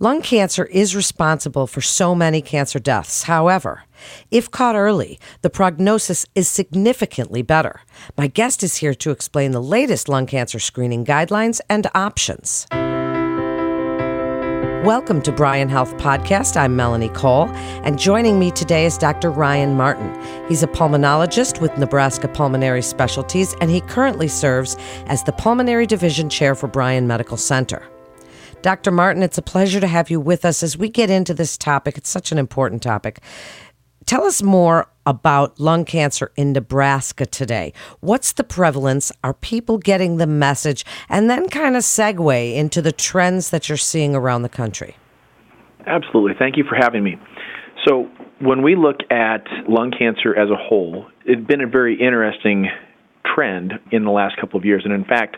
Lung cancer is responsible for so many cancer deaths. However, if caught early, the prognosis is significantly better. My guest is here to explain the latest lung cancer screening guidelines and options. Welcome to Bryan Health Podcast. I'm Melanie Cole, and joining me today is Dr. Ryan Martin. He's a pulmonologist with Nebraska Pulmonary Specialties, and he currently serves as the Pulmonary Division Chair for Bryan Medical Center. Dr. Martin, it's a pleasure to have you with us as we get into this topic. It's such an important topic. Tell us more about lung cancer in Nebraska today. What's the prevalence? Are people getting the message? And then kind of segue into the trends that you're seeing around the country. Absolutely. Thank you for having me. So, when we look at lung cancer as a whole, it's been a very interesting trend in the last couple of years. And in fact,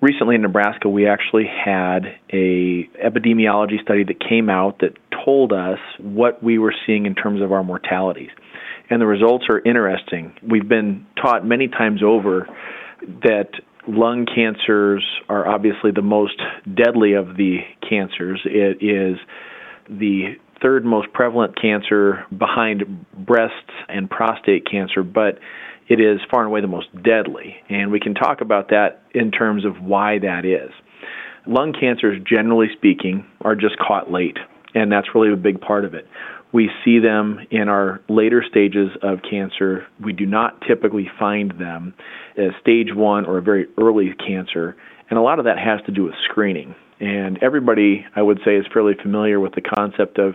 recently in Nebraska, we actually had a epidemiology study that came out that told us what we were seeing in terms of our mortalities. And the results are interesting. We've been taught many times over that lung cancers are obviously the most deadly of the cancers. It is the third most prevalent cancer behind breast and prostate cancer, but it is far and away the most deadly. And we can talk about that in terms of why that is. Lung cancers, generally speaking, are just caught late, and that's really a big part of it. We see them in our later stages of cancer. We do not typically find them as stage one or a very early cancer, and a lot of that has to do with screening. And everybody, I would say, is fairly familiar with the concept of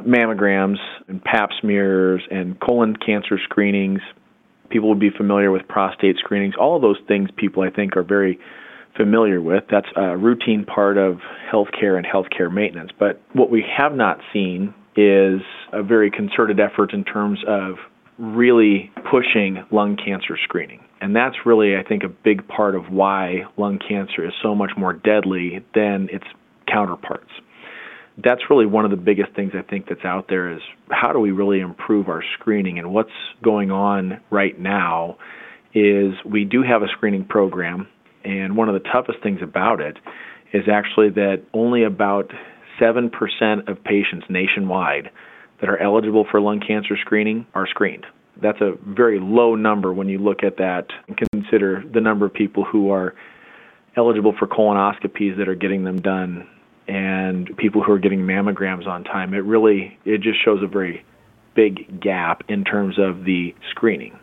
mammograms and pap smears and colon cancer screenings people would be familiar with prostate screenings. All of those things people, I think, are very familiar with. That's a routine part of healthcare and healthcare maintenance. But what we have not seen is a very concerted effort in terms of really pushing lung cancer screening. And that's really, I think, a big part of why lung cancer is so much more deadly than its counterparts that's really one of the biggest things I think that's out there is how do we really improve our screening and what's going on right now is we do have a screening program and one of the toughest things about it is actually that only about 7% of patients nationwide that are eligible for lung cancer screening are screened. That's a very low number when you look at that and consider the number of people who are eligible for colonoscopies that are getting them done and people who are getting mammograms on time. It really it just shows a very big gap in terms of the screening.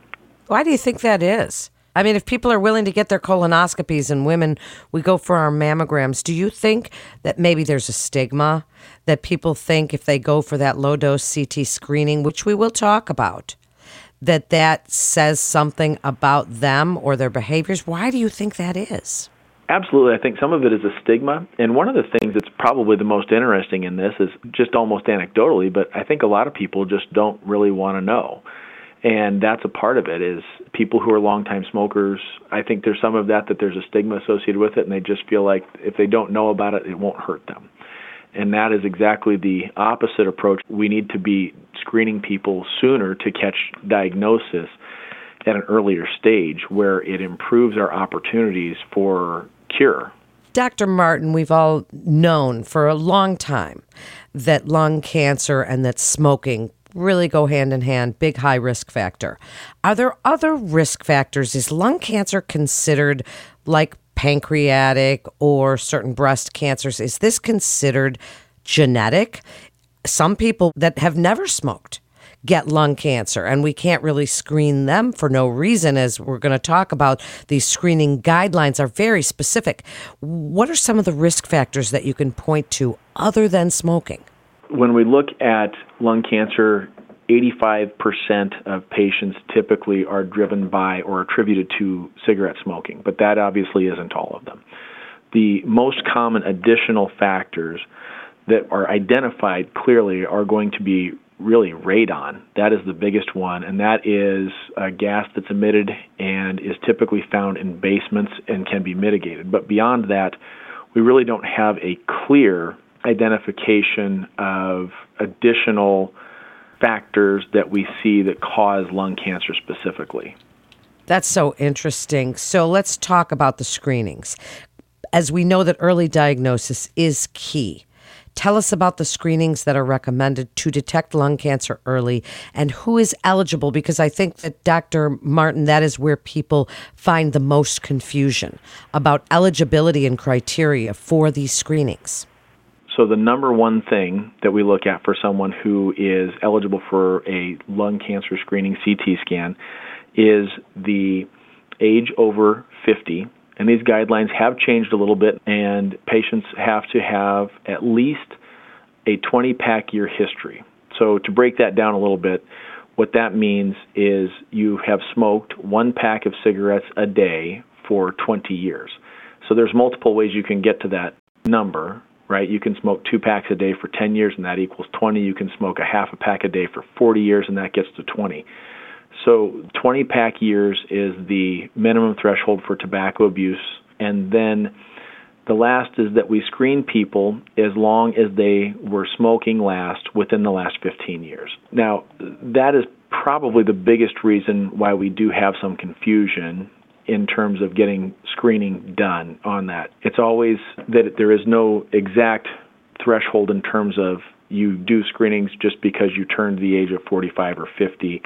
Why do you think that is? I mean, if people are willing to get their colonoscopies and women, we go for our mammograms. Do you think that maybe there's a stigma that people think if they go for that low dose CT screening, which we will talk about, that that says something about them or their behaviors? Why do you think that is? Absolutely. I think some of it is a stigma. And one of the things that's probably the most interesting in this is just almost anecdotally, but I think a lot of people just don't really want to know. And that's a part of it is people who are longtime smokers. I think there's some of that that there's a stigma associated with it, and they just feel like if they don't know about it, it won't hurt them. And that is exactly the opposite approach. We need to be screening people sooner to catch diagnosis at an earlier stage where it improves our opportunities for cure. Dr. Martin, we've all known for a long time that lung cancer and that smoking really go hand in hand, big high risk factor. Are there other risk factors? Is lung cancer considered like pancreatic or certain breast cancers? Is this considered genetic? Some people that have never smoked get lung cancer, and we can't really screen them for no reason, as we're going to talk about. These screening guidelines are very specific. What are some of the risk factors that you can point to other than smoking? When we look at lung cancer, 85% of patients typically are driven by or attributed to cigarette smoking, but that obviously isn't all of them. The most common additional factors that are identified clearly are going to be really radon. That is the biggest one, and that is a gas that's emitted and is typically found in basements and can be mitigated. But beyond that, we really don't have a clear identification of additional factors that we see that cause lung cancer specifically. That's so interesting. So let's talk about the screenings. As we know that early diagnosis is key Tell us about the screenings that are recommended to detect lung cancer early and who is eligible, because I think that, Dr. Martin, that is where people find the most confusion about eligibility and criteria for these screenings. So, the number one thing that we look at for someone who is eligible for a lung cancer screening CT scan is the age over 50. And these guidelines have changed a little bit, and patients have to have at least a 20 pack year history. So, to break that down a little bit, what that means is you have smoked one pack of cigarettes a day for 20 years. So, there's multiple ways you can get to that number right? You can smoke two packs a day for 10 years, and that equals 20. You can smoke a half a pack a day for 40 years, and that gets to 20. So 20 pack years is the minimum threshold for tobacco abuse. And then the last is that we screen people as long as they were smoking last within the last 15 years. Now, that is probably the biggest reason why we do have some confusion in terms of getting screening done on that. It's always that there is no exact threshold in terms of you do screenings just because you turned the age of 45 or 50.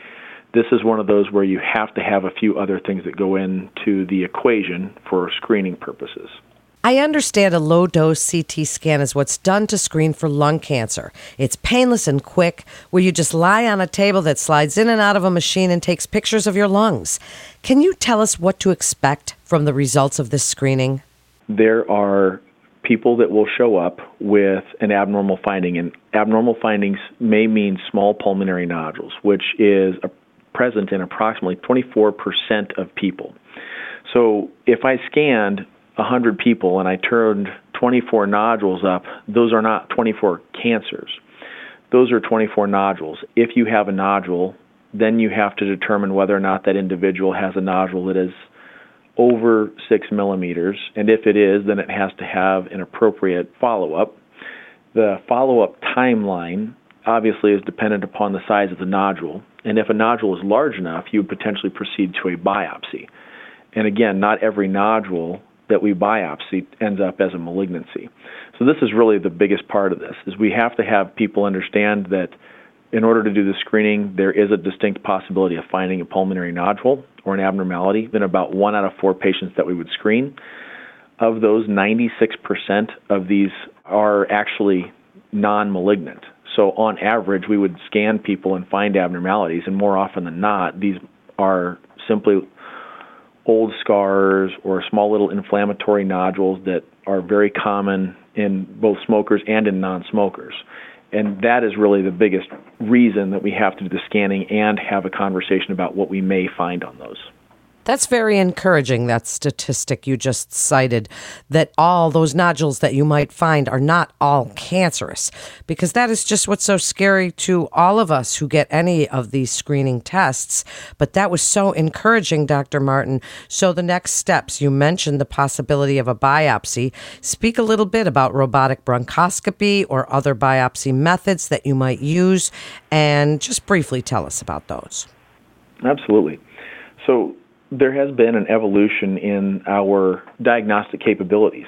This is one of those where you have to have a few other things that go into the equation for screening purposes. I understand a low dose CT scan is what's done to screen for lung cancer. It's painless and quick, where you just lie on a table that slides in and out of a machine and takes pictures of your lungs. Can you tell us what to expect from the results of this screening? There are people that will show up with an abnormal finding, and abnormal findings may mean small pulmonary nodules, which is present in approximately 24% of people. So if I scanned 100 people and I turned 24 nodules up, those are not 24 cancers. Those are 24 nodules. If you have a nodule, then you have to determine whether or not that individual has a nodule that is over six millimeters. And if it is, then it has to have an appropriate follow up. The follow up timeline obviously is dependent upon the size of the nodule. And if a nodule is large enough, you would potentially proceed to a biopsy. And again, not every nodule that we biopsy ends up as a malignancy. So this is really the biggest part of this is we have to have people understand that in order to do the screening, there is a distinct possibility of finding a pulmonary nodule or an abnormality in about one out of four patients that we would screen. Of those, 96% of these are actually non malignant. So, on average, we would scan people and find abnormalities, and more often than not, these are simply old scars or small little inflammatory nodules that are very common in both smokers and in non smokers. And that is really the biggest reason that we have to do the scanning and have a conversation about what we may find on those. That's very encouraging, that statistic you just cited, that all those nodules that you might find are not all cancerous, because that is just what's so scary to all of us who get any of these screening tests. But that was so encouraging, Dr. Martin. So, the next steps, you mentioned the possibility of a biopsy. Speak a little bit about robotic bronchoscopy or other biopsy methods that you might use, and just briefly tell us about those. Absolutely. So, there has been an evolution in our diagnostic capabilities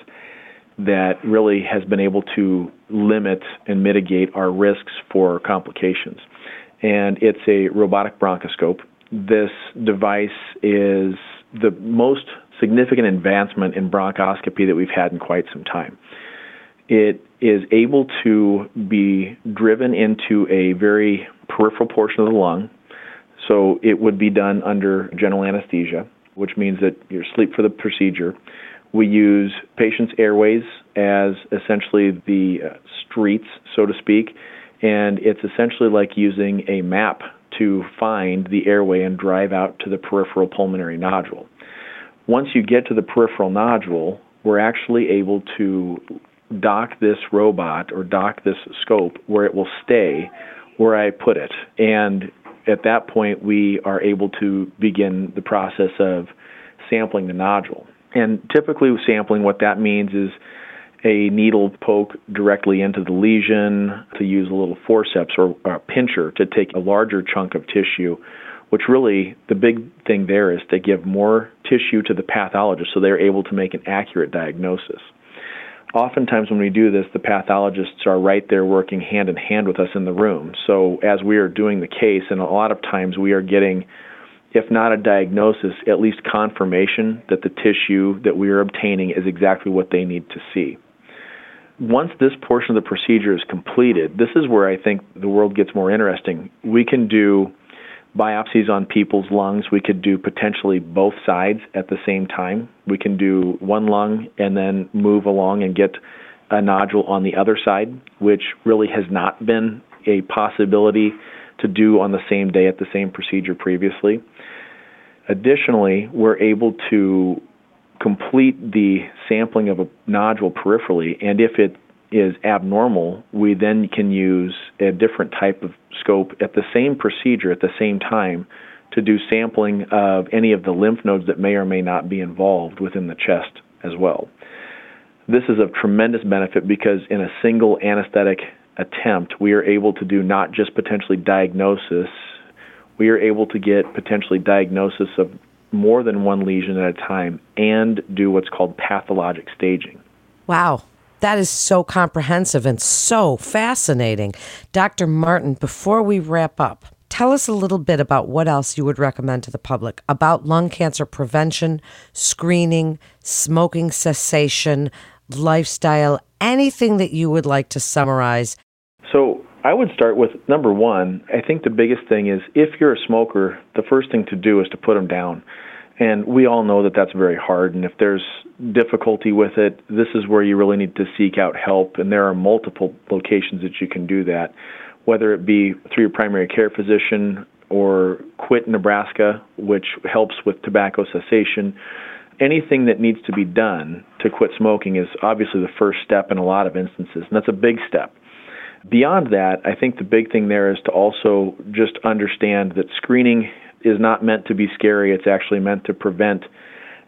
that really has been able to limit and mitigate our risks for complications. And it's a robotic bronchoscope. This device is the most significant advancement in bronchoscopy that we've had in quite some time. It is able to be driven into a very peripheral portion of the lung, so it would be done under general anesthesia, which means that you're asleep for the procedure. We use patients' airways as essentially the uh, streets, so to speak, and it's essentially like using a map to find the airway and drive out to the peripheral pulmonary nodule. Once you get to the peripheral nodule, we're actually able to dock this robot or dock this scope where it will stay where I put it. And at that point, we are able to begin the process of sampling the nodule. And typically, sampling, what that means is a needle poke directly into the lesion, to use a little forceps or a pincher to take a larger chunk of tissue, which really the big thing there is to give more tissue to the pathologist so they're able to make an accurate diagnosis. Oftentimes when we do this, the pathologists are right there working hand in hand with us in the room. So as we are doing the case, and a lot of times we are getting, if not a diagnosis, at least confirmation that the tissue that we are obtaining is exactly what they need to see. Once this portion of the procedure is completed, this is where I think the world gets more interesting. We can do biopsies on people's lungs. We could do potentially both sides at the same time. We can do one lung and then move along and get a nodule on the other side, which really has not been a possibility to do on the same day at the same procedure previously. Additionally, we're able to complete the sampling of a nodule peripherally, and if it is abnormal, we then can use a different type of scope at the same procedure at the same time to do sampling of any of the lymph nodes that may or may not be involved within the chest as well. This is of tremendous benefit because in a single anesthetic attempt, we are able to do not just potentially diagnosis, we are able to get potentially diagnosis of more than one lesion at a time and do what's called pathologic staging. Wow. That is so comprehensive and so fascinating. Dr. Martin, before we wrap up, tell us a little bit about what else you would recommend to the public about lung cancer prevention, screening, smoking cessation, lifestyle, anything that you would like to summarize. So, I would start with number one. I think the biggest thing is if you're a smoker, the first thing to do is to put them down. And we all know that that's very hard. And if there's difficulty with it, this is where you really need to seek out help. And there are multiple locations that you can do that, whether it be through your primary care physician or Quit Nebraska, which helps with tobacco cessation. Anything that needs to be done to quit smoking is obviously the first step in a lot of instances, and that's a big step. Beyond that, I think the big thing there is to also just understand that screening is not meant to be scary. It's actually meant to prevent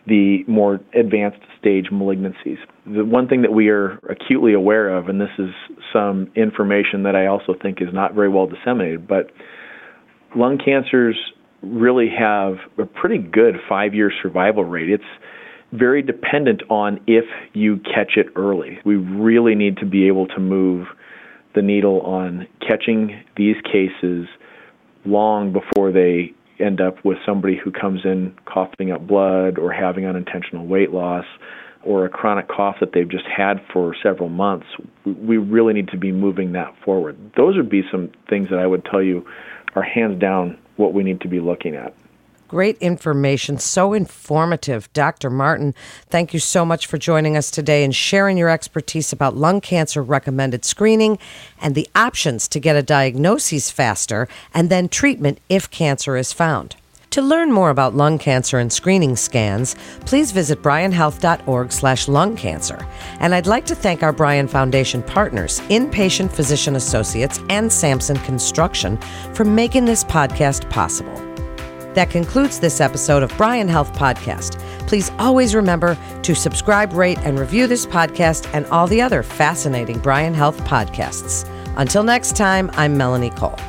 the more advanced stage malignancies. The one thing that we are acutely aware of, and this is some information that I also think is not very well disseminated, but lung cancers really have a pretty good five year survival rate. It's very dependent on if you catch it early. We really need to be able to move the needle on catching these cases long before they end up with somebody who comes in coughing up blood or having unintentional weight loss or a chronic cough that they've just had for several months, we really need to be moving that forward. Those would be some things that I would tell you are hands down what we need to be looking at. Great information, so informative. Dr. Martin, thank you so much for joining us today and sharing your expertise about lung cancer recommended screening and the options to get a diagnosis faster and then treatment if cancer is found. To learn more about lung cancer and screening scans, please visit bryanhealth.org slash lung cancer. And I'd like to thank our Bryan Foundation partners, Inpatient Physician Associates and Sampson Construction, for making this podcast possible. That concludes this episode of Bryan Health Podcast. Please always remember to subscribe, rate, and review this podcast and all the other fascinating Bryan Health podcasts. Until next time, I'm Melanie Cole.